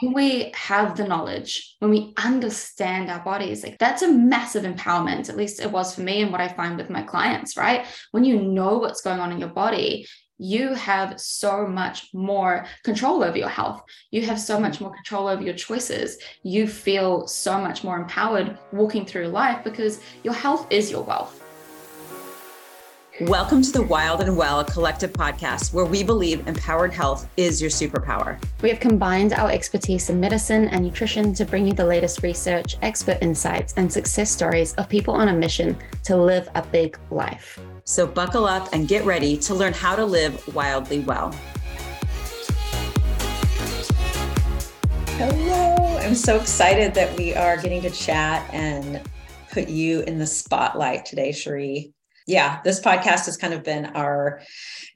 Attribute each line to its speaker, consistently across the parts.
Speaker 1: when we have the knowledge, when we understand our bodies, like that's a massive empowerment. At least it was for me and what I find with my clients, right? When you know what's going on in your body, you have so much more control over your health. You have so much more control over your choices. You feel so much more empowered walking through life because your health is your wealth.
Speaker 2: Welcome to the Wild and Well Collective podcast, where we believe empowered health is your superpower.
Speaker 1: We have combined our expertise in medicine and nutrition to bring you the latest research, expert insights, and success stories of people on a mission to live a big life.
Speaker 2: So, buckle up and get ready to learn how to live wildly well. Hello. I'm so excited that we are getting to chat and put you in the spotlight today, Sheree yeah, this podcast has kind of been our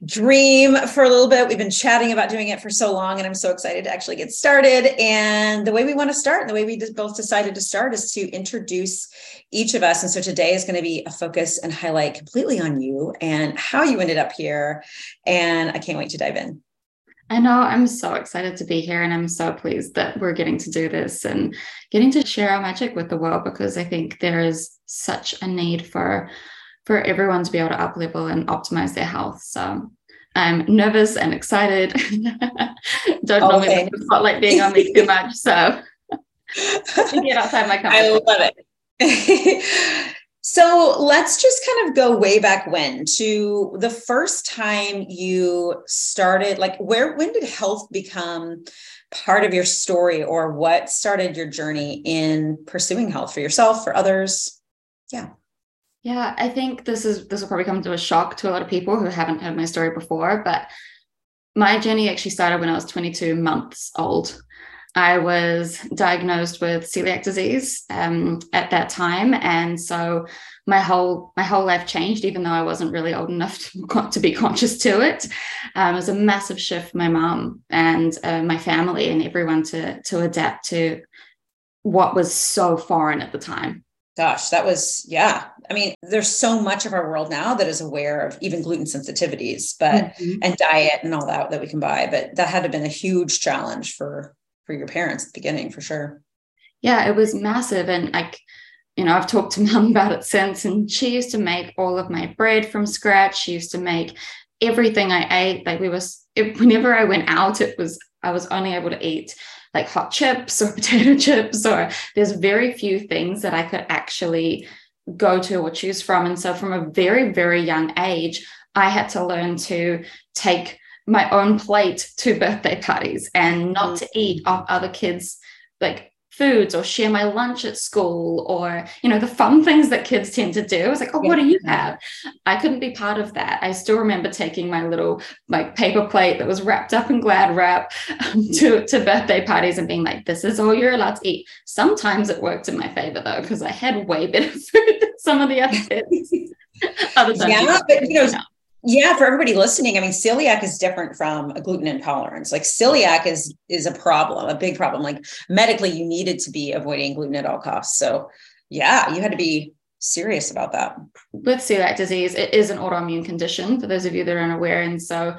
Speaker 2: dream for a little bit. We've been chatting about doing it for so long, and I'm so excited to actually get started. And the way we want to start, and the way we both decided to start, is to introduce each of us. And so today is going to be a focus and highlight completely on you and how you ended up here. And I can't wait to dive in.
Speaker 1: I know I'm so excited to be here and I'm so pleased that we're getting to do this and getting to share our magic with the world because I think there is such a need for for everyone to be able to up level and optimize their health. So I'm nervous and excited. Don't oh, normally okay. spotlight being on me too much. So get outside my comfort.
Speaker 2: I love it. so let's just kind of go way back when to the first time you started, like where when did health become part of your story or what started your journey in pursuing health for yourself, for others? Yeah.
Speaker 1: Yeah, I think this is this will probably come to a shock to a lot of people who haven't heard my story before, but my journey actually started when I was 22 months old. I was diagnosed with celiac disease um, at that time, and so my whole my whole life changed. Even though I wasn't really old enough to, to be conscious to it, um, it was a massive shift for my mom and uh, my family and everyone to to adapt to what was so foreign at the time.
Speaker 2: Gosh, that was, yeah. I mean, there's so much of our world now that is aware of even gluten sensitivities, but mm-hmm. and diet and all that that we can buy. But that had to have been a huge challenge for for your parents at the beginning for sure.
Speaker 1: Yeah, it was massive. And like, you know, I've talked to mom about it since, and she used to make all of my bread from scratch. She used to make everything I ate. Like we was whenever I went out, it was I was only able to eat like hot chips or potato chips, or there's very few things that I could actually go to or choose from. And so from a very, very young age, I had to learn to take my own plate to birthday parties and not to eat off other kids' like foods or share my lunch at school or you know the fun things that kids tend to do. I was like oh what do you have? I couldn't be part of that. I still remember taking my little like paper plate that was wrapped up in glad wrap um, to, to birthday parties and being like this is all you're allowed to eat. Sometimes it worked in my favor though because i had way better food than some of the other kids.
Speaker 2: Other yeah but you know yeah, for everybody listening, I mean, celiac is different from a gluten intolerance. Like celiac is is a problem, a big problem. Like medically, you needed to be avoiding gluten at all costs. So, yeah, you had to be serious about that.
Speaker 1: With celiac disease, it is an autoimmune condition for those of you that aren't aware and so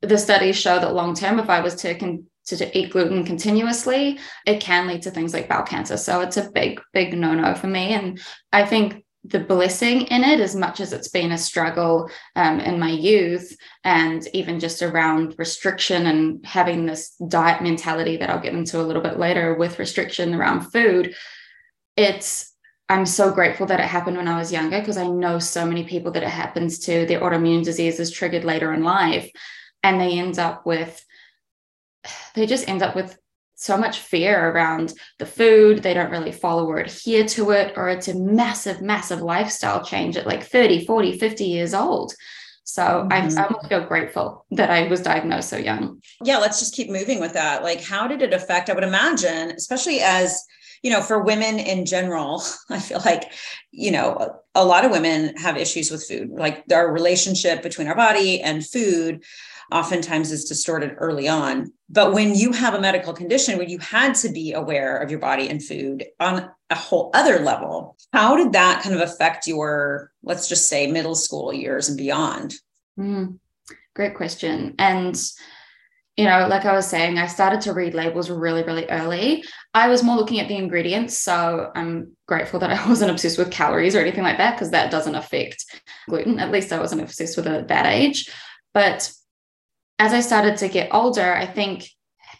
Speaker 1: the studies show that long term, if I was to con- to, to eat gluten continuously, it can lead to things like bowel cancer. So it's a big, big no no for me. And I think the blessing in it as much as it's been a struggle um, in my youth and even just around restriction and having this diet mentality that I'll get into a little bit later with restriction around food. It's I'm so grateful that it happened when I was younger because I know so many people that it happens to, their autoimmune disease is triggered later in life. And they end up with, they just end up with so much fear around the food. They don't really follow or adhere to it, or it's a massive, massive lifestyle change at like 30, 40, 50 years old. So mm-hmm. I, I almost feel grateful that I was diagnosed so young.
Speaker 2: Yeah, let's just keep moving with that. Like, how did it affect? I would imagine, especially as you know, for women in general, I feel like, you know, a lot of women have issues with food, like our relationship between our body and food oftentimes is distorted early on. But when you have a medical condition where you had to be aware of your body and food on a whole other level, how did that kind of affect your, let's just say, middle school years and beyond?
Speaker 1: Mm, great question. And you know, like I was saying, I started to read labels really, really early. I was more looking at the ingredients. So I'm grateful that I wasn't obsessed with calories or anything like that, because that doesn't affect gluten. At least I wasn't obsessed with it at that age. But as I started to get older, I think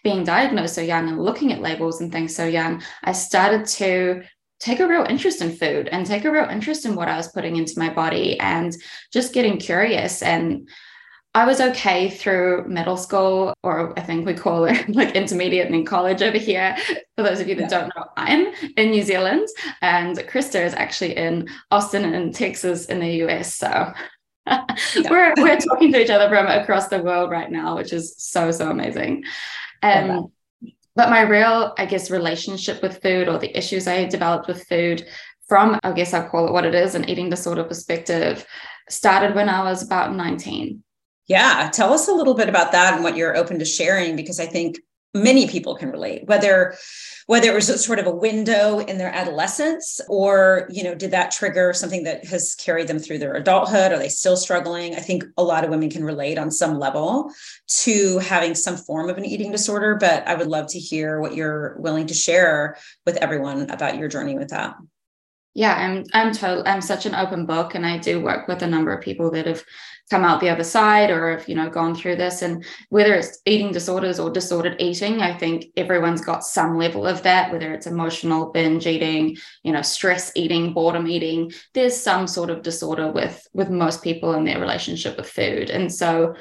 Speaker 1: being diagnosed so young and looking at labels and things so young, I started to take a real interest in food and take a real interest in what I was putting into my body and just getting curious. And I was okay through middle school, or I think we call it like intermediate and in college over here. For those of you that yeah. don't know, I'm in New Zealand and Christa is actually in Austin and Texas in the US. So. we're, we're talking to each other from across the world right now, which is so, so amazing. Um, but my real, I guess, relationship with food or the issues I developed with food from, I guess I'll call it what it is, an eating disorder perspective started when I was about 19.
Speaker 2: Yeah. Tell us a little bit about that and what you're open to sharing, because I think many people can relate, whether whether it was sort of a window in their adolescence or you know did that trigger something that has carried them through their adulthood? Are they still struggling? I think a lot of women can relate on some level to having some form of an eating disorder but i would love to hear what you're willing to share with everyone about your journey with that
Speaker 1: yeah i'm i'm total i'm such an open book and i do work with a number of people that have come out the other side or have you know gone through this. And whether it's eating disorders or disordered eating i think everyone's got some level of that whether it's emotional binge eating you know stress eating boredom eating. There's some sort of disorder with with most people in their relationship with food. And so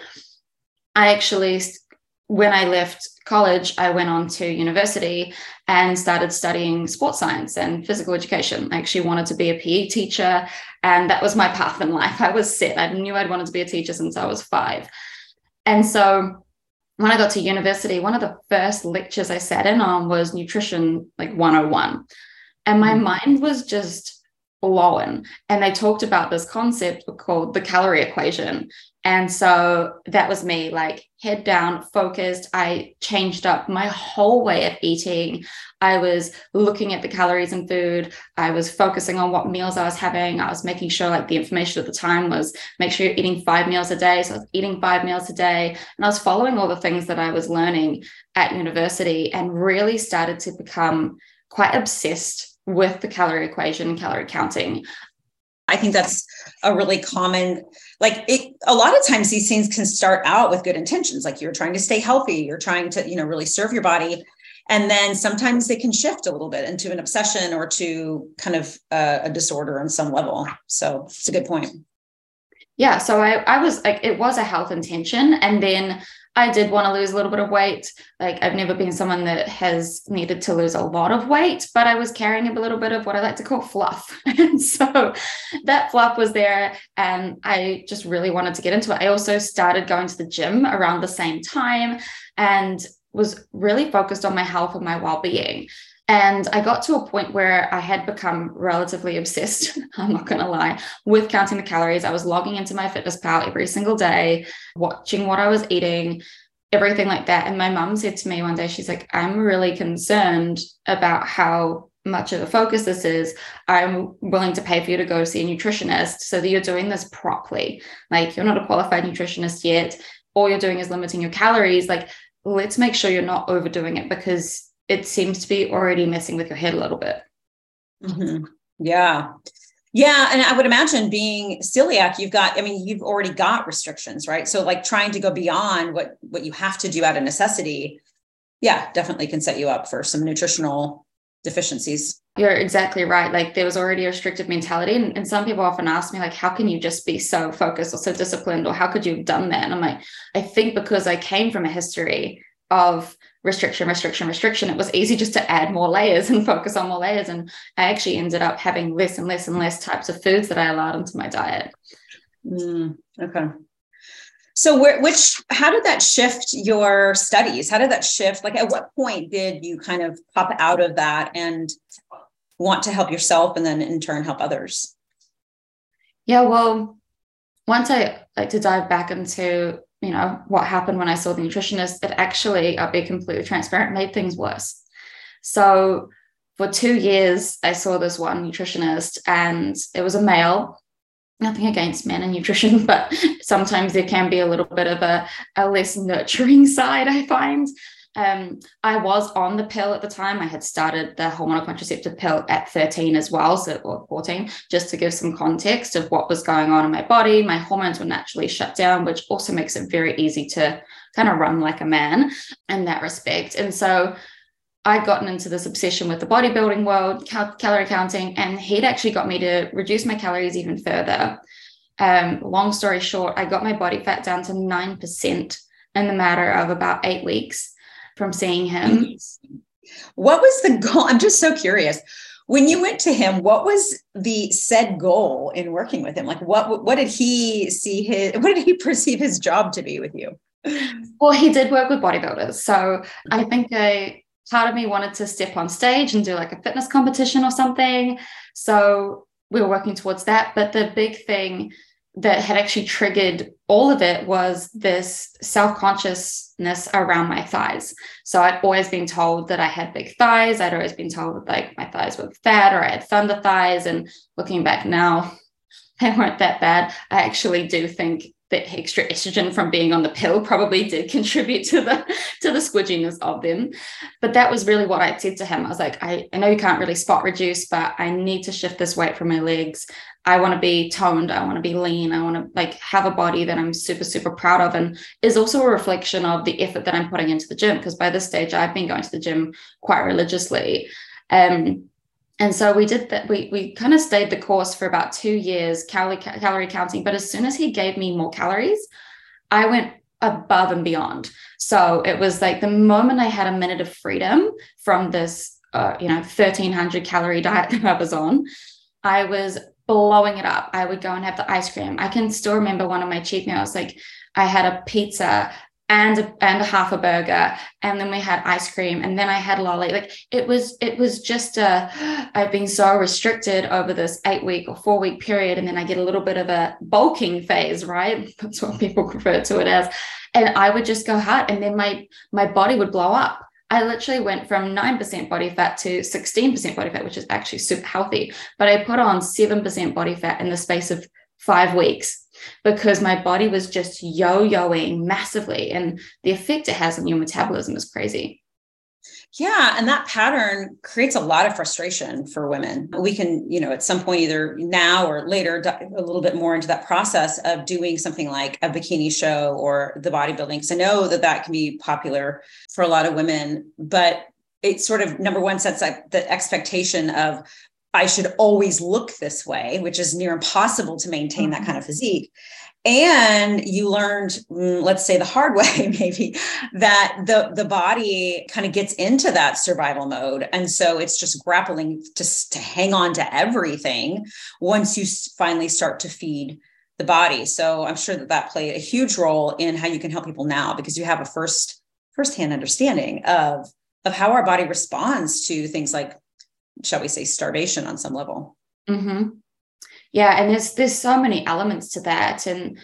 Speaker 1: i actually when I left college, I went on to university and started studying sports science and physical education. I actually wanted to be a PE teacher, and that was my path in life. I was set. I knew I'd wanted to be a teacher since I was five. And so when I got to university, one of the first lectures I sat in on was nutrition, like 101. And my mm-hmm. mind was just blown. And they talked about this concept called the calorie equation. And so that was me, like head down, focused. I changed up my whole way of eating. I was looking at the calories in food. I was focusing on what meals I was having. I was making sure, like, the information at the time was make sure you're eating five meals a day. So I was eating five meals a day. And I was following all the things that I was learning at university and really started to become quite obsessed with the calorie equation calorie counting.
Speaker 2: I think that's a really common, like it, a lot of times these things can start out with good intentions. Like you're trying to stay healthy, you're trying to, you know, really serve your body. And then sometimes they can shift a little bit into an obsession or to kind of a disorder on some level. So it's a good point.
Speaker 1: Yeah. So I, I was like, it was a health intention. And then I did want to lose a little bit of weight. Like I've never been someone that has needed to lose a lot of weight, but I was carrying a little bit of what I like to call fluff. and so that fluff was there and I just really wanted to get into it. I also started going to the gym around the same time and was really focused on my health and my well-being. And I got to a point where I had become relatively obsessed, I'm not going to lie, with counting the calories. I was logging into my fitness pal every single day, watching what I was eating, everything like that. And my mum said to me one day, she's like, I'm really concerned about how much of a focus this is. I'm willing to pay for you to go see a nutritionist so that you're doing this properly. Like, you're not a qualified nutritionist yet. All you're doing is limiting your calories. Like, let's make sure you're not overdoing it because it seems to be already messing with your head a little bit.
Speaker 2: Mm-hmm. Yeah. Yeah. And I would imagine being celiac, you've got, I mean, you've already got restrictions, right? So like trying to go beyond what what you have to do out of necessity, yeah, definitely can set you up for some nutritional deficiencies.
Speaker 1: You're exactly right. Like there was already a restrictive mentality. And, and some people often ask me, like, how can you just be so focused or so disciplined? Or how could you have done that? And I'm like, I think because I came from a history of restriction, restriction, restriction, it was easy just to add more layers and focus on more layers. And I actually ended up having less and less and less types of foods that I allowed into my diet.
Speaker 2: Mm, okay. So where, which, how did that shift your studies? How did that shift? Like at what point did you kind of pop out of that and want to help yourself and then in turn help others?
Speaker 1: Yeah, well, once I like to dive back into you know, what happened when I saw the nutritionist, it actually, I'll be completely transparent, made things worse. So for two years, I saw this one nutritionist, and it was a male. nothing against men and nutrition, but sometimes there can be a little bit of a, a less nurturing side, I find. Um, I was on the pill at the time. I had started the hormonal contraceptive pill at 13 as well, so or 14, just to give some context of what was going on in my body. My hormones were naturally shut down, which also makes it very easy to kind of run like a man in that respect. And so I'd gotten into this obsession with the bodybuilding world, cal- calorie counting, and he'd actually got me to reduce my calories even further. Um, long story short, I got my body fat down to 9% in the matter of about eight weeks from seeing him. Mm-hmm.
Speaker 2: What was the goal? I'm just so curious. When you went to him, what was the said goal in working with him? Like what what did he see his what did he perceive his job to be with you?
Speaker 1: Well, he did work with bodybuilders. So I think a part of me wanted to step on stage and do like a fitness competition or something. So we were working towards that. But the big thing that had actually triggered all of it was this self consciousness around my thighs. So I'd always been told that I had big thighs. I'd always been told that like my thighs were fat or I had thunder thighs. And looking back now, they weren't that bad. I actually do think extra estrogen from being on the pill probably did contribute to the to the squidginess of them but that was really what i said to him i was like I, I know you can't really spot reduce but i need to shift this weight from my legs I want to be toned. I want to be lean. I want to like have a body that I'm super, super proud of and is also a reflection of the effort that I'm putting into the gym. Because by this stage, I've been going to the gym quite religiously. Um, and so we did that. We, we kind of stayed the course for about two years, calorie, calorie counting. But as soon as he gave me more calories, I went above and beyond. So it was like the moment I had a minute of freedom from this, uh, you know, 1300 calorie diet that I was on, I was blowing it up. I would go and have the ice cream. I can still remember one of my cheat meals. Like I had a pizza and a, and a half a burger, and then we had ice cream, and then I had lolly. Like it was it was just a. I've been so restricted over this eight week or four week period, and then I get a little bit of a bulking phase, right? That's what people refer to it as. And I would just go hard, and then my my body would blow up I literally went from 9% body fat to 16% body fat, which is actually super healthy. But I put on 7% body fat in the space of five weeks because my body was just yo yoing massively. And the effect it has on your metabolism is crazy.
Speaker 2: Yeah. And that pattern creates a lot of frustration for women. We can, you know, at some point, either now or later, dive a little bit more into that process of doing something like a bikini show or the bodybuilding. Because I know that that can be popular for a lot of women, but it sort of, number one, sets up the expectation of, I should always look this way, which is near impossible to maintain that mm-hmm. kind of physique. And you learned mm, let's say the hard way maybe that the the body kind of gets into that survival mode. And so it's just grappling just to hang on to everything once you finally start to feed the body. So i'm sure that that played a huge role in how you can help people now because you have a first firsthand understanding of of how our body responds to things like shall we say starvation on some level.
Speaker 1: Mm-hmm. Yeah and there's there's so many elements to that. And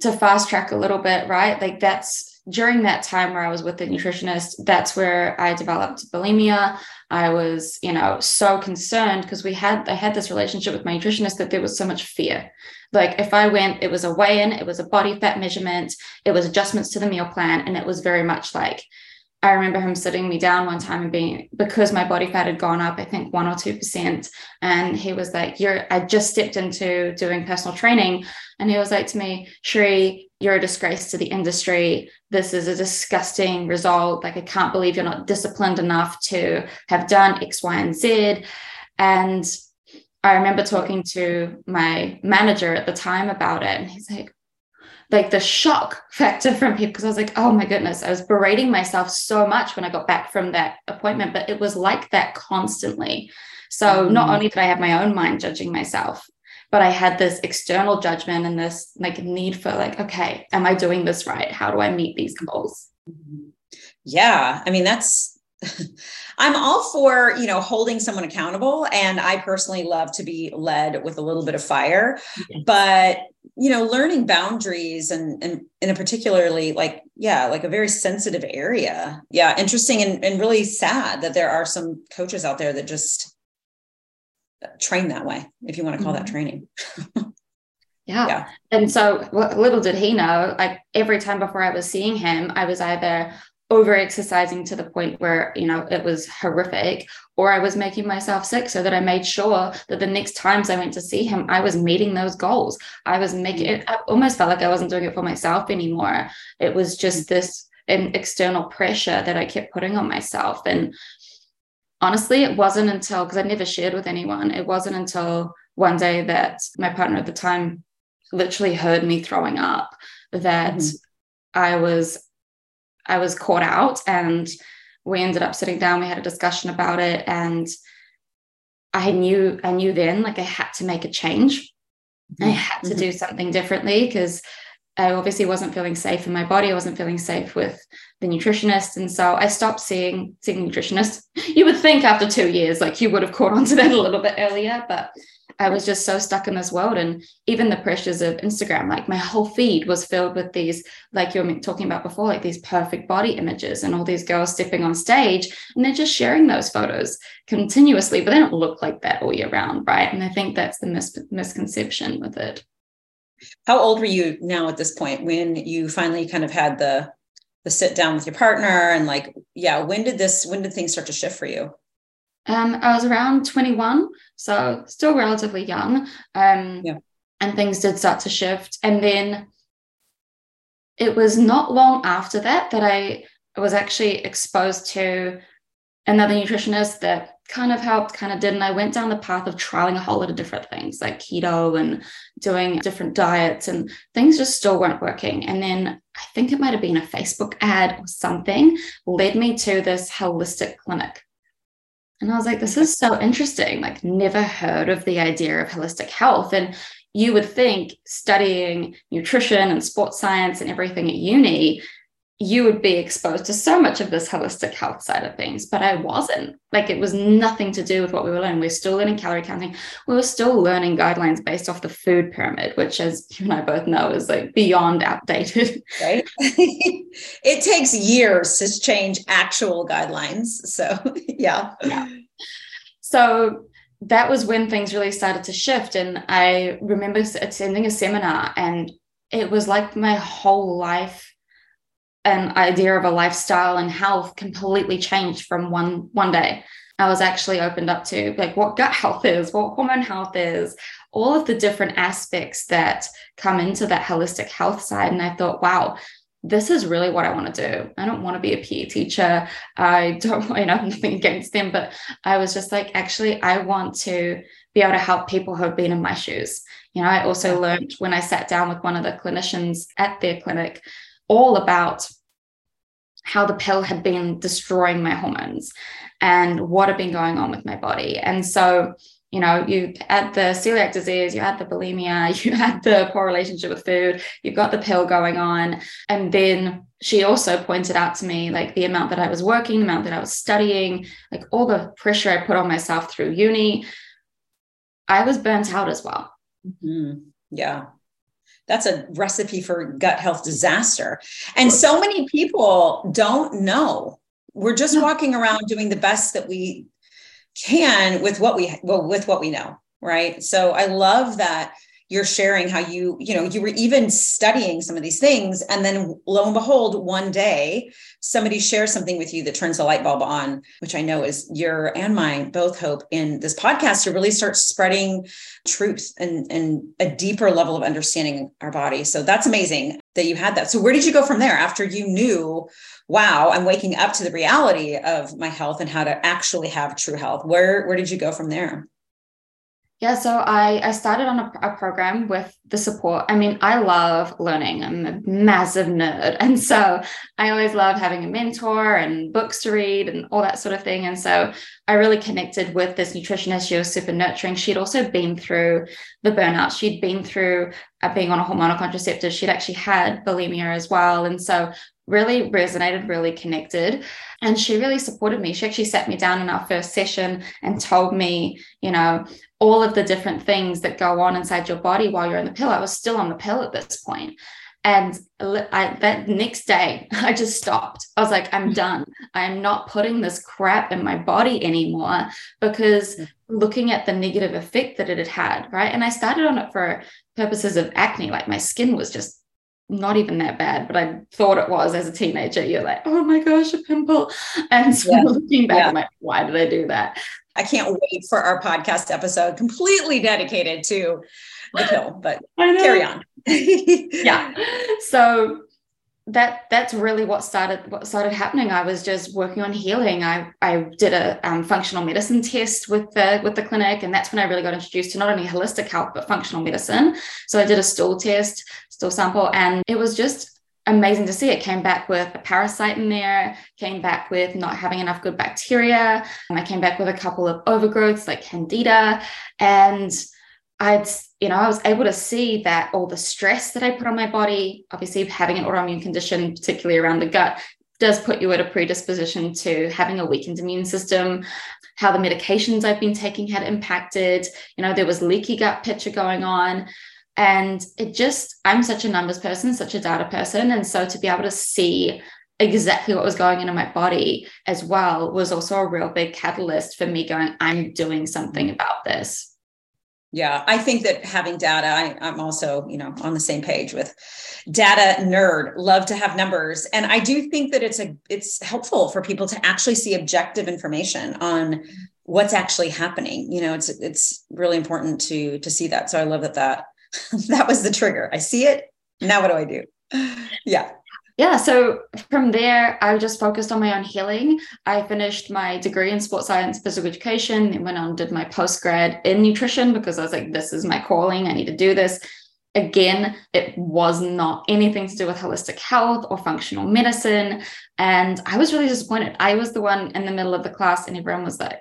Speaker 1: to fast track a little bit right like that's during that time where i was with the nutritionist that's where i developed bulimia. I was you know so concerned because we had i had this relationship with my nutritionist that there was so much fear. Like if i went it was a weigh-in it was a body fat measurement it was adjustments to the meal plan and it was very much like I remember him sitting me down one time and being because my body fat had gone up, I think one or two percent. And he was like, You're I just stepped into doing personal training. And he was like to me, Sheree, you're a disgrace to the industry. This is a disgusting result. Like, I can't believe you're not disciplined enough to have done X, Y, and Z. And I remember talking to my manager at the time about it. And he's like, like the shock factor from people because I was like, oh my goodness, I was berating myself so much when I got back from that appointment, but it was like that constantly. So mm. not only did I have my own mind judging myself, but I had this external judgment and this like need for like, okay, am I doing this right? How do I meet these goals?
Speaker 2: Mm-hmm. Yeah, I mean that's I'm all for, you know, holding someone accountable and I personally love to be led with a little bit of fire. Yes. But you know learning boundaries and and in a particularly like yeah like a very sensitive area yeah interesting and, and really sad that there are some coaches out there that just train that way if you want to call mm-hmm. that training
Speaker 1: Yeah. yeah. And so little did he know, like every time before I was seeing him, I was either over exercising to the point where, you know, it was horrific, or I was making myself sick so that I made sure that the next times I went to see him, I was meeting those goals. I was making it, I almost felt like I wasn't doing it for myself anymore. It was just this an external pressure that I kept putting on myself. And honestly, it wasn't until, because I never shared with anyone, it wasn't until one day that my partner at the time literally heard me throwing up that mm-hmm. I was I was caught out and we ended up sitting down we had a discussion about it and I knew I knew then like I had to make a change mm-hmm. I had to mm-hmm. do something differently because I obviously wasn't feeling safe in my body I wasn't feeling safe with the nutritionist and so I stopped seeing seeing nutritionists you would think after 2 years like you would have caught on to that a little bit earlier but I was just so stuck in this world. And even the pressures of Instagram, like my whole feed was filled with these, like you were talking about before, like these perfect body images and all these girls stepping on stage and they're just sharing those photos continuously, but they don't look like that all year round. Right. And I think that's the mis- misconception with it.
Speaker 2: How old were you now at this point when you finally kind of had the the sit down with your partner and like yeah when did this when did things start to shift for you
Speaker 1: um, I was around 21, so still relatively young. Um, yeah. And things did start to shift. And then it was not long after that that I was actually exposed to another nutritionist that kind of helped, kind of did. And I went down the path of trialing a whole lot of different things like keto and doing different diets, and things just still weren't working. And then I think it might have been a Facebook ad or something led me to this holistic clinic and I was like, this is so interesting. Like, never heard of the idea of holistic health. And you would think studying nutrition and sports science and everything at uni, you would be exposed to so much of this holistic health side of things, but I wasn't. Like it was nothing to do with what we were learning. We are still learning calorie counting. We were still learning guidelines based off the food pyramid, which, as you and I both know, is like beyond outdated.
Speaker 2: Right. it takes years to change actual guidelines. So, yeah.
Speaker 1: yeah. So that was when things really started to shift. And I remember attending a seminar, and it was like my whole life an idea of a lifestyle and health completely changed from one one day. I was actually opened up to like what gut health is, what hormone health is, all of the different aspects that come into that holistic health side. And I thought, wow, this is really what I want to do. I don't want to be a PE teacher. I don't, you know, nothing against them, but I was just like, actually, I want to be able to help people who have been in my shoes. You know, I also learned when I sat down with one of the clinicians at their clinic all about how the pill had been destroying my hormones and what had been going on with my body. And so, you know, you had the celiac disease, you had the bulimia, you had the poor relationship with food, you've got the pill going on. And then she also pointed out to me like the amount that I was working, the amount that I was studying, like all the pressure I put on myself through uni. I was burnt out as well.
Speaker 2: Mm-hmm. Yeah that's a recipe for gut health disaster. And so many people don't know. We're just no. walking around doing the best that we can with what we well with what we know, right? So I love that you're sharing how you you know you were even studying some of these things and then lo and behold one day somebody shares something with you that turns the light bulb on which i know is your and mine both hope in this podcast to really start spreading truth and and a deeper level of understanding our body. So that's amazing that you had that. So where did you go from there after you knew wow i'm waking up to the reality of my health and how to actually have true health? Where where did you go from there
Speaker 1: yeah, so I, I started on a, a, program with the support. I mean, I love learning. I'm a massive nerd. And so I always loved having a mentor and books to read and all that sort of thing. And so I really connected with this nutritionist. She was super nurturing. She'd also been through the burnout. She'd been through uh, being on a hormonal contraceptive. She'd actually had bulimia as well. And so really resonated, really connected. And she really supported me. She actually sat me down in our first session and told me, you know, all of the different things that go on inside your body while you're on the pill. I was still on the pill at this point. And I, that next day, I just stopped. I was like, I'm done. I'm not putting this crap in my body anymore because mm. looking at the negative effect that it had had, right? And I started on it for purposes of acne. Like my skin was just not even that bad, but I thought it was as a teenager. You're like, oh my gosh, a pimple. And so yeah. looking back, yeah. I'm like, why did I do that?
Speaker 2: I can't wait for our podcast episode completely dedicated to the pill, but carry on.
Speaker 1: yeah. So that that's really what started what started happening. I was just working on healing. I I did a um, functional medicine test with the with the clinic, and that's when I really got introduced to not only holistic health but functional medicine. So I did a stool test, stool sample, and it was just amazing to see. It came back with a parasite in there, came back with not having enough good bacteria. Um, and I came back with a couple of overgrowths like candida. And I'd, you know, I was able to see that all the stress that I put on my body, obviously having an autoimmune condition, particularly around the gut, does put you at a predisposition to having a weakened immune system. How the medications I've been taking had impacted. You know, there was leaky gut picture going on. And it just, I'm such a numbers person, such a data person. And so to be able to see exactly what was going on in my body as well was also a real big catalyst for me going, I'm doing something mm-hmm. about this.
Speaker 2: Yeah, I think that having data, I, am also, you know, on the same page with data nerd, love to have numbers. And I do think that it's a it's helpful for people to actually see objective information on what's actually happening. You know, it's it's really important to to see that. So I love that that that was the trigger. I see it. Now what do I do? Yeah.
Speaker 1: Yeah, so from there, I just focused on my own healing. I finished my degree in sports science, physical education, and went on did my post grad in nutrition because I was like, this is my calling. I need to do this. Again, it was not anything to do with holistic health or functional medicine. And I was really disappointed. I was the one in the middle of the class, and everyone was like,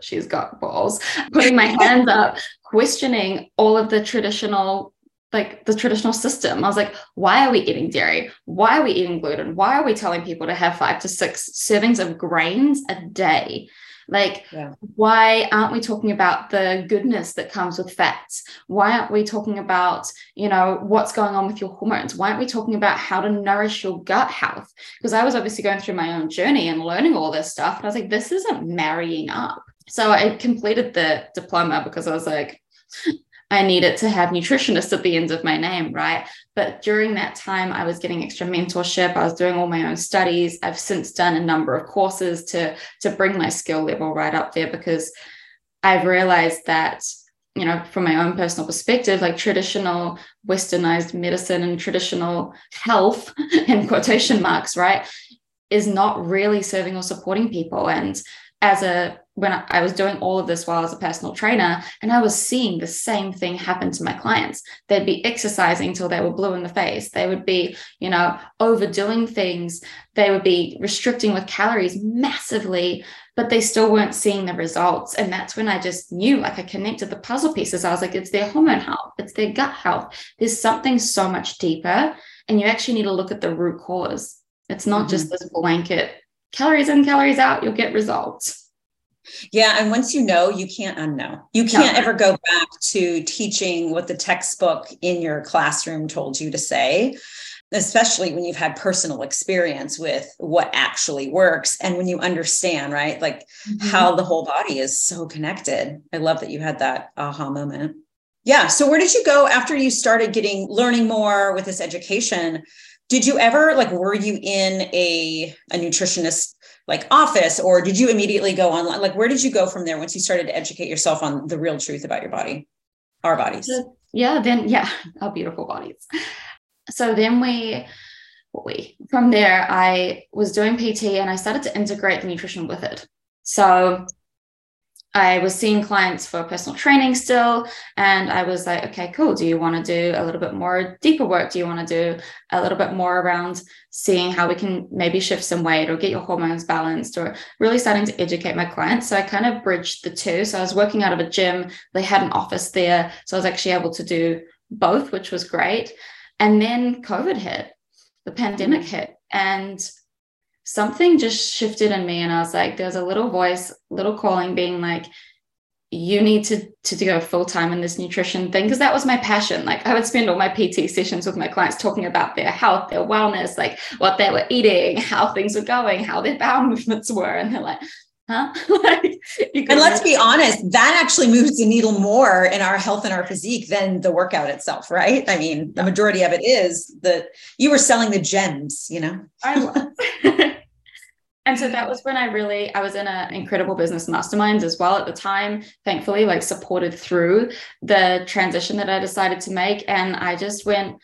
Speaker 1: she's got balls, putting my hands up, questioning all of the traditional like the traditional system. I was like, why are we eating dairy? Why are we eating gluten? Why are we telling people to have five to six servings of grains a day? Like, yeah. why aren't we talking about the goodness that comes with fats? Why aren't we talking about, you know, what's going on with your hormones? Why aren't we talking about how to nourish your gut health? Because I was obviously going through my own journey and learning all this stuff. And I was like, this isn't marrying up. So I completed the diploma because I was like, I needed to have nutritionists at the end of my name, right? But during that time, I was getting extra mentorship. I was doing all my own studies. I've since done a number of courses to, to bring my skill level right up there because I've realized that, you know, from my own personal perspective, like traditional westernized medicine and traditional health in quotation marks, right, is not really serving or supporting people. And as a when I was doing all of this while I was a personal trainer, and I was seeing the same thing happen to my clients. They'd be exercising till they were blue in the face. They would be, you know, overdoing things. They would be restricting with calories massively, but they still weren't seeing the results. And that's when I just knew, like, I connected the puzzle pieces. I was like, it's their hormone health, it's their gut health. There's something so much deeper, and you actually need to look at the root cause. It's not mm-hmm. just this blanket calories in, calories out, you'll get results.
Speaker 2: Yeah. And once you know, you can't unknow. You can't no. ever go back to teaching what the textbook in your classroom told you to say, especially when you've had personal experience with what actually works and when you understand, right? Like mm-hmm. how the whole body is so connected. I love that you had that aha moment. Yeah. So where did you go after you started getting learning more with this education? Did you ever like were you in a a nutritionist like office or did you immediately go online? Like where did you go from there once you started to educate yourself on the real truth about your body our bodies?
Speaker 1: Uh, yeah then yeah our beautiful bodies. So then we we from there i was doing pt and i started to integrate the nutrition with it. So I was seeing clients for personal training still. And I was like, okay, cool. Do you want to do a little bit more deeper work? Do you want to do a little bit more around seeing how we can maybe shift some weight or get your hormones balanced or really starting to educate my clients? So I kind of bridged the two. So I was working out of a gym, they had an office there. So I was actually able to do both, which was great. And then COVID hit, the pandemic mm-hmm. hit. And something just shifted in me and I was like, there's a little voice, little calling being like, you need to to go full time in this nutrition thing because that was my passion. Like I would spend all my PT sessions with my clients talking about their health, their wellness, like what they were eating, how things were going, how their bowel movements were, and they're like, huh? like,
Speaker 2: and let's be honest, that actually moves the needle more in our health and our physique than the workout itself, right? I mean, the majority of it is that you were selling the gems, you know?
Speaker 1: I was. and so that was when I really I was in an incredible business mastermind as well at the time. Thankfully, like supported through the transition that I decided to make, and I just went.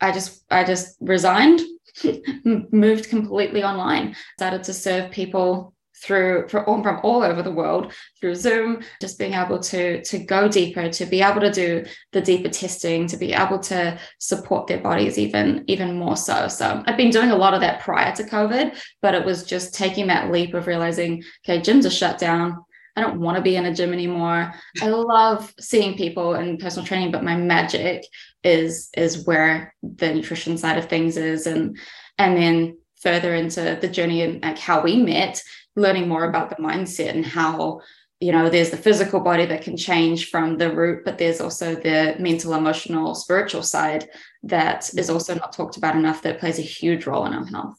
Speaker 1: I just I just resigned, moved completely online, started to serve people through from, from all over the world through zoom just being able to to go deeper to be able to do the deeper testing to be able to support their bodies even even more so so i've been doing a lot of that prior to covid but it was just taking that leap of realizing okay gyms are shut down I don't want to be in a gym anymore. I love seeing people in personal training, but my magic is is where the nutrition side of things is, and and then further into the journey and like how we met learning more about the mindset and how you know there's the physical body that can change from the root but there's also the mental emotional spiritual side that is also not talked about enough that plays a huge role in our health.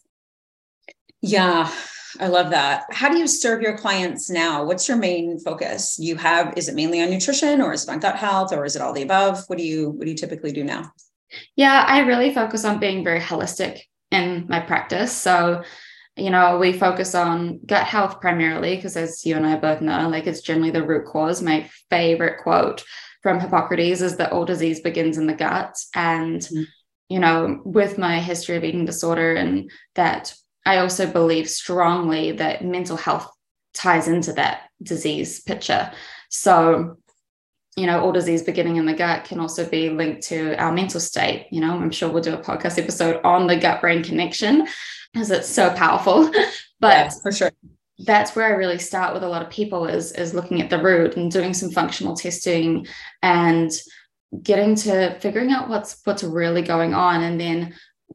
Speaker 2: Yeah i love that. How do you serve your clients now? What's your main focus? You have is it mainly on nutrition or is it on gut health or is it all the above? What do you what do you typically do now?
Speaker 1: Yeah i really focus on being very holistic in my practice. So you know, we focus on gut health primarily because, as you and I both know, like it's generally the root cause. My favorite quote from Hippocrates is that all disease begins in the gut. And, mm-hmm. you know, with my history of eating disorder, and that I also believe strongly that mental health ties into that disease picture. So, you know, all disease beginning in the gut can also be linked to our mental state. You know, I'm sure we'll do a podcast episode on the gut brain connection because it's so powerful. but yeah,
Speaker 2: for sure.
Speaker 1: That's where I really start with a lot of people is is looking at the root and doing some functional testing and getting to figuring out what's what's really going on and then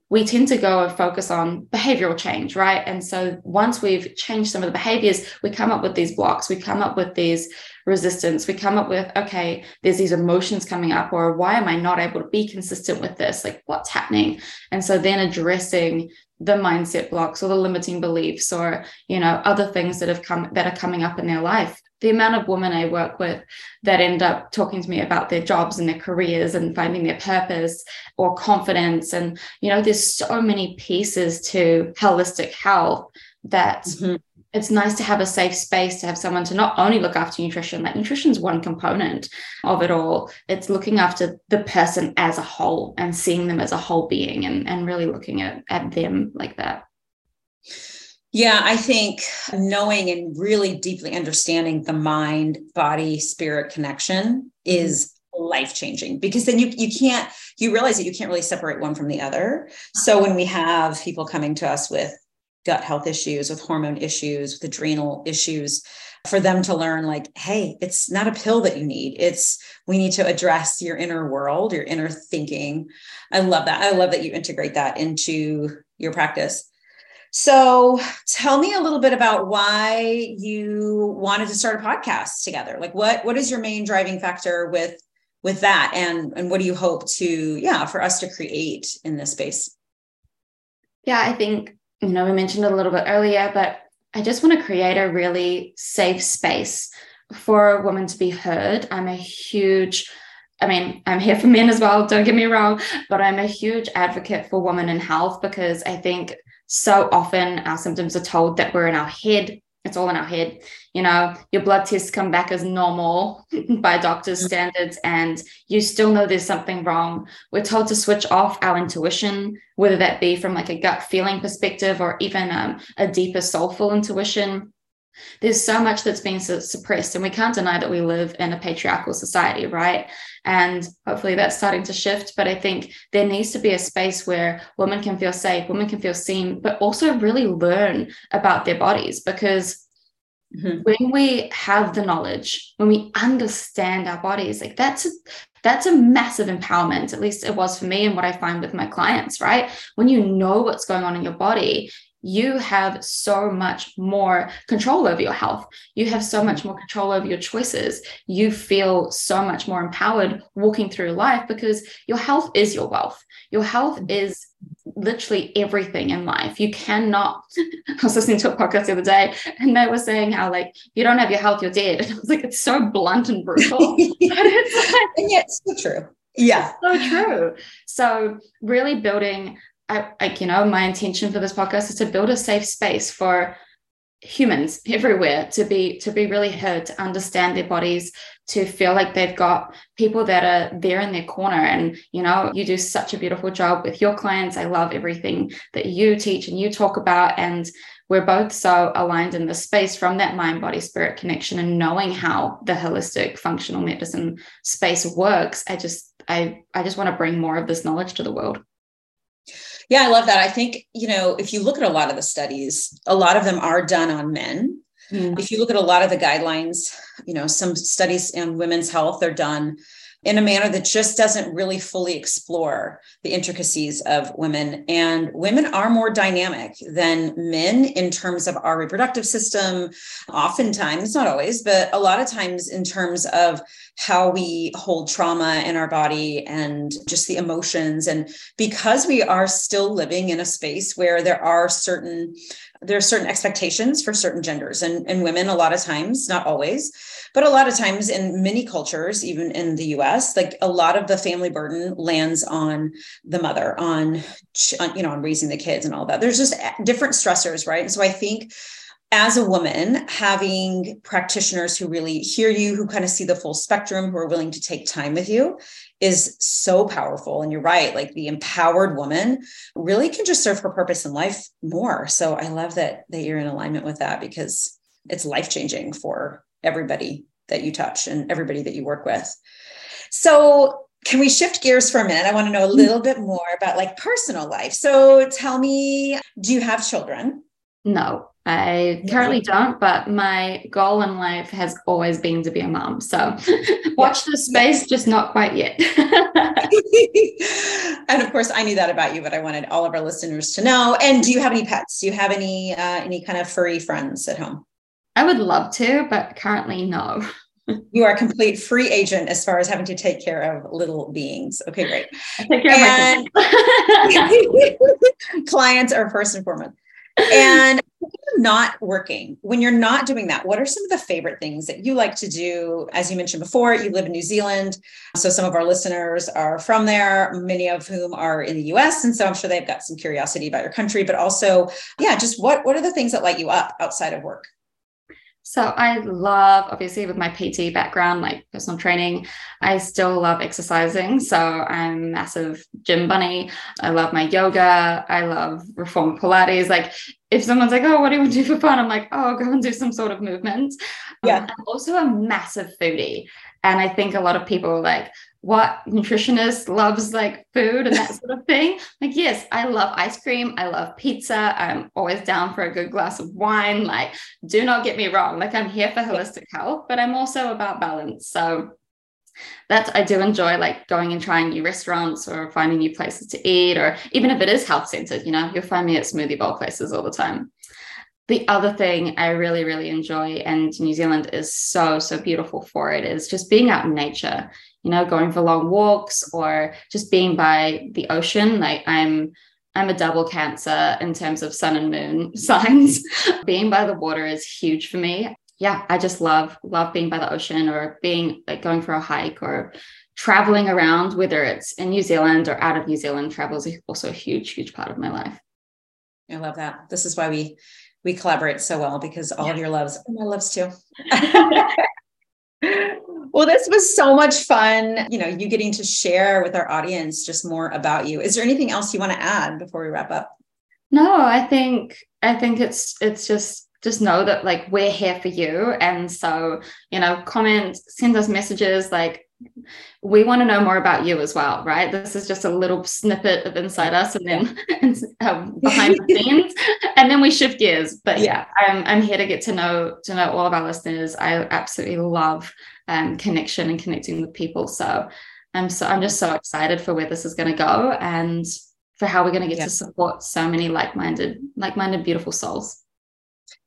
Speaker 1: we tend to go and focus on behavioral change, right? And so once we've changed some of the behaviors, we come up with these blocks, we come up with these resistance, we come up with, okay, there's these emotions coming up, or why am I not able to be consistent with this? Like, what's happening? And so then addressing the mindset blocks or the limiting beliefs or you know other things that have come that are coming up in their life. The amount of women i work with that end up talking to me about their jobs and their careers and finding their purpose or confidence. And you know there's so many pieces to holistic health that mm-hmm it's nice to have a safe space to have someone to not only look after nutrition like nutrition is one component of it all. It's looking after the person as a whole and seeing them as a whole being and, and really looking at, at them like that.
Speaker 2: Yeah i think knowing and really deeply understanding the mind body spirit connection is life changing because then you you can't you realize that you can't really separate one from the other. So when we have people coming to us with gut health issues, with hormone issues, with adrenal issues, for them to learn like, hey, it's not a pill that you need. It's we need to address your inner world, your inner thinking. I love that. I love that you integrate that into your practice. So tell me a little bit about why you wanted to start a podcast together. Like what what is your main driving factor with with that and and what do you hope to yeah for us to create in this space?
Speaker 1: Yeah, I think you know, we mentioned a little bit earlier, but I just want to create a really safe space for a woman to be heard. I'm a huge, I mean, I'm here for men as well, don't get me wrong, but I'm a huge advocate for women in health because I think so often our symptoms are told that we're in our head it's all in our head. You know, your blood tests come back as normal by doctor's mm. standards, and you still know there's something wrong. We're told to switch off our intuition, whether that be from like a gut feeling perspective or even um, a deeper soulful intuition. There's so much that's been suppressed, and we can't deny that we live in a patriarchal society, right? And hopefully that's starting to shift. But I think there needs to be a space where women can feel safe, women can feel seen, but also really learn about their bodies because Mm-hmm. when we have the knowledge when we understand our bodies like that's a, that's a massive empowerment at least it was for me and what i find with my clients right when you know what's going on in your body you have so much more control over your health. You have so much mm-hmm. more control over your choices. You feel so much more empowered walking through life because your health is your wealth. Your health mm-hmm. is literally everything in life. You cannot. I was listening to a podcast the other day and they were saying how, like, you don't have your health, you're dead. And I was like, it's so blunt and brutal.
Speaker 2: it's like, and yet, so true. Yeah.
Speaker 1: It's so true. So, really building I, like you know my intention for this podcast is to build a safe space for humans everywhere to be to be really heard to understand their bodies to feel like they've got people that are there in their corner. And you know you do such a beautiful job with your clients. I love everything that you teach and you talk about. And we're both so aligned in the space from that mind body spirit connection and knowing how the holistic functional medicine space works. I just i i just want to bring more of this knowledge to the world
Speaker 2: yeah, I love that. I think, you know, if you look at a lot of the studies, a lot of them are done on men. Mm. If you look at a lot of the guidelines, you know, some studies in women's health, they're done in a manner that just doesn't really fully explore the intricacies of women. And women are more dynamic than men in terms of our reproductive system, oftentimes, not always, but a lot of times in terms of how we hold trauma in our body and just the emotions. And because we are still living in a space where there are certain there are certain expectations for certain genders and, and women a lot of times not always but a lot of times in many cultures even in the us like a lot of the family burden lands on the mother on, on you know on raising the kids and all that. There's just eh, different stressors right? And so i think as a woman, having practitioners who really hear you, who kind of see the full spectrum, who are willing to take time with you is so powerful. And you're right, like the empowered woman really can just serve her purpose in life more. So I love that that you're in alignment with that because it's life changing for everybody that you touch and everybody that you work with. So can we shift gears for a minute? I want to know a mm-hmm. little bit more about like personal life. So tell me, do you have children?
Speaker 1: No. I currently don't, but my goal in life has always been to be a mom. So watch the space, just not quite yet.
Speaker 2: and of course, I knew that about you, but I wanted all of our listeners to know. And do you have any pets? Do you have any uh, any kind of furry friends at home?
Speaker 1: I would love to, but currently no.
Speaker 2: you are a complete free agent as far as having to take care of little beings. Okay, great. I take care and of my clients are first and foremost. And not working, when you're not doing that, what are some of the favorite things that you like to do? As you mentioned before, you live in New Zealand. So some of our listeners are from there, many of whom are in the US. And so I'm sure they've got some curiosity about your country, but also, yeah, just what, what are the things that light you up outside of work?
Speaker 1: So I love, obviously, with my PT background, like personal training, I still love exercising. So I'm a massive gym bunny. I love my yoga. I love reform Pilates. Like if someone's like, oh, what do you want to do for fun? I'm like, oh, go and do some sort of movement. Yeah. Um, I'm also a massive foodie. And I think a lot of people like, what nutritionist loves like food and that sort of thing. Like, yes, I love ice cream. I love pizza. I'm always down for a good glass of wine. Like, do not get me wrong. Like, I'm here for holistic health, but I'm also about balance. So that I do enjoy like going and trying new restaurants or finding new places to eat, or even if it is health centered, you know, you'll find me at smoothie bowl places all the time. The other thing I really, really enjoy, and New Zealand is so, so beautiful for it, is just being out in nature you know, going for long walks or just being by the ocean. Like I'm I'm a double cancer in terms of sun and moon signs. being by the water is huge for me. Yeah, I just love love being by the ocean or being like going for a hike or traveling around, whether it's in New Zealand or out of New Zealand. Travel is also a huge, huge part of my life.
Speaker 2: I love that. This is why we we collaborate so well because all yeah. of your loves and my loves too. Well, this was so much fun. You know, you getting to share with our audience just more about you. Is there anything else you want to add before we wrap up?
Speaker 1: No, I think I think it's it's just just know that like we're here for you. And so, you know, comment, send us messages like we want to know more about you as well, right? This is just a little snippet of inside us and then um, behind the scenes, and then we shift gears. But yeah, I'm I'm here to get to know to know all of our listeners. I absolutely love um, connection and connecting with people. So I'm so I'm just so excited for where this is going to go, and for how we're going to get yeah. to support so many like-minded, like-minded, beautiful souls.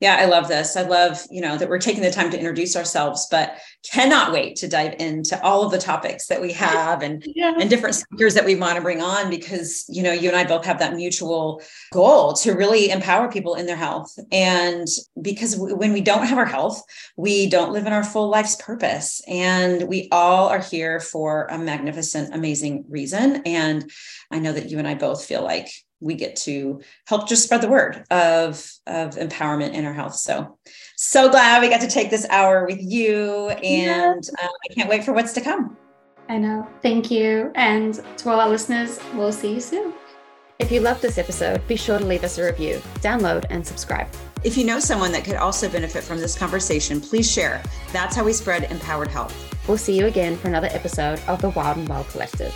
Speaker 2: Yeah, I love this. I love, you know, that we're taking the time to introduce ourselves, but cannot wait to dive into all of the topics that we have and yeah. and different speakers that we want to bring on because, you know, you and I both have that mutual goal to really empower people in their health. And because when we don't have our health, we don't live in our full life's purpose. And we all are here for a magnificent, amazing reason. And I know that you and I both feel like we get to help just spread the word of of empowerment in our health. So so glad we got to take this hour with you and yeah. uh, i can't wait for what's to come.
Speaker 1: I know. Thank you. And to all our listeners we'll see you soon. If you loved this episode be sure to leave us a review download and subscribe.
Speaker 2: If you know someone that could also benefit from this conversation please share. That's how we spread empowered health.
Speaker 1: We'll see you again for another episode of the wild and well collective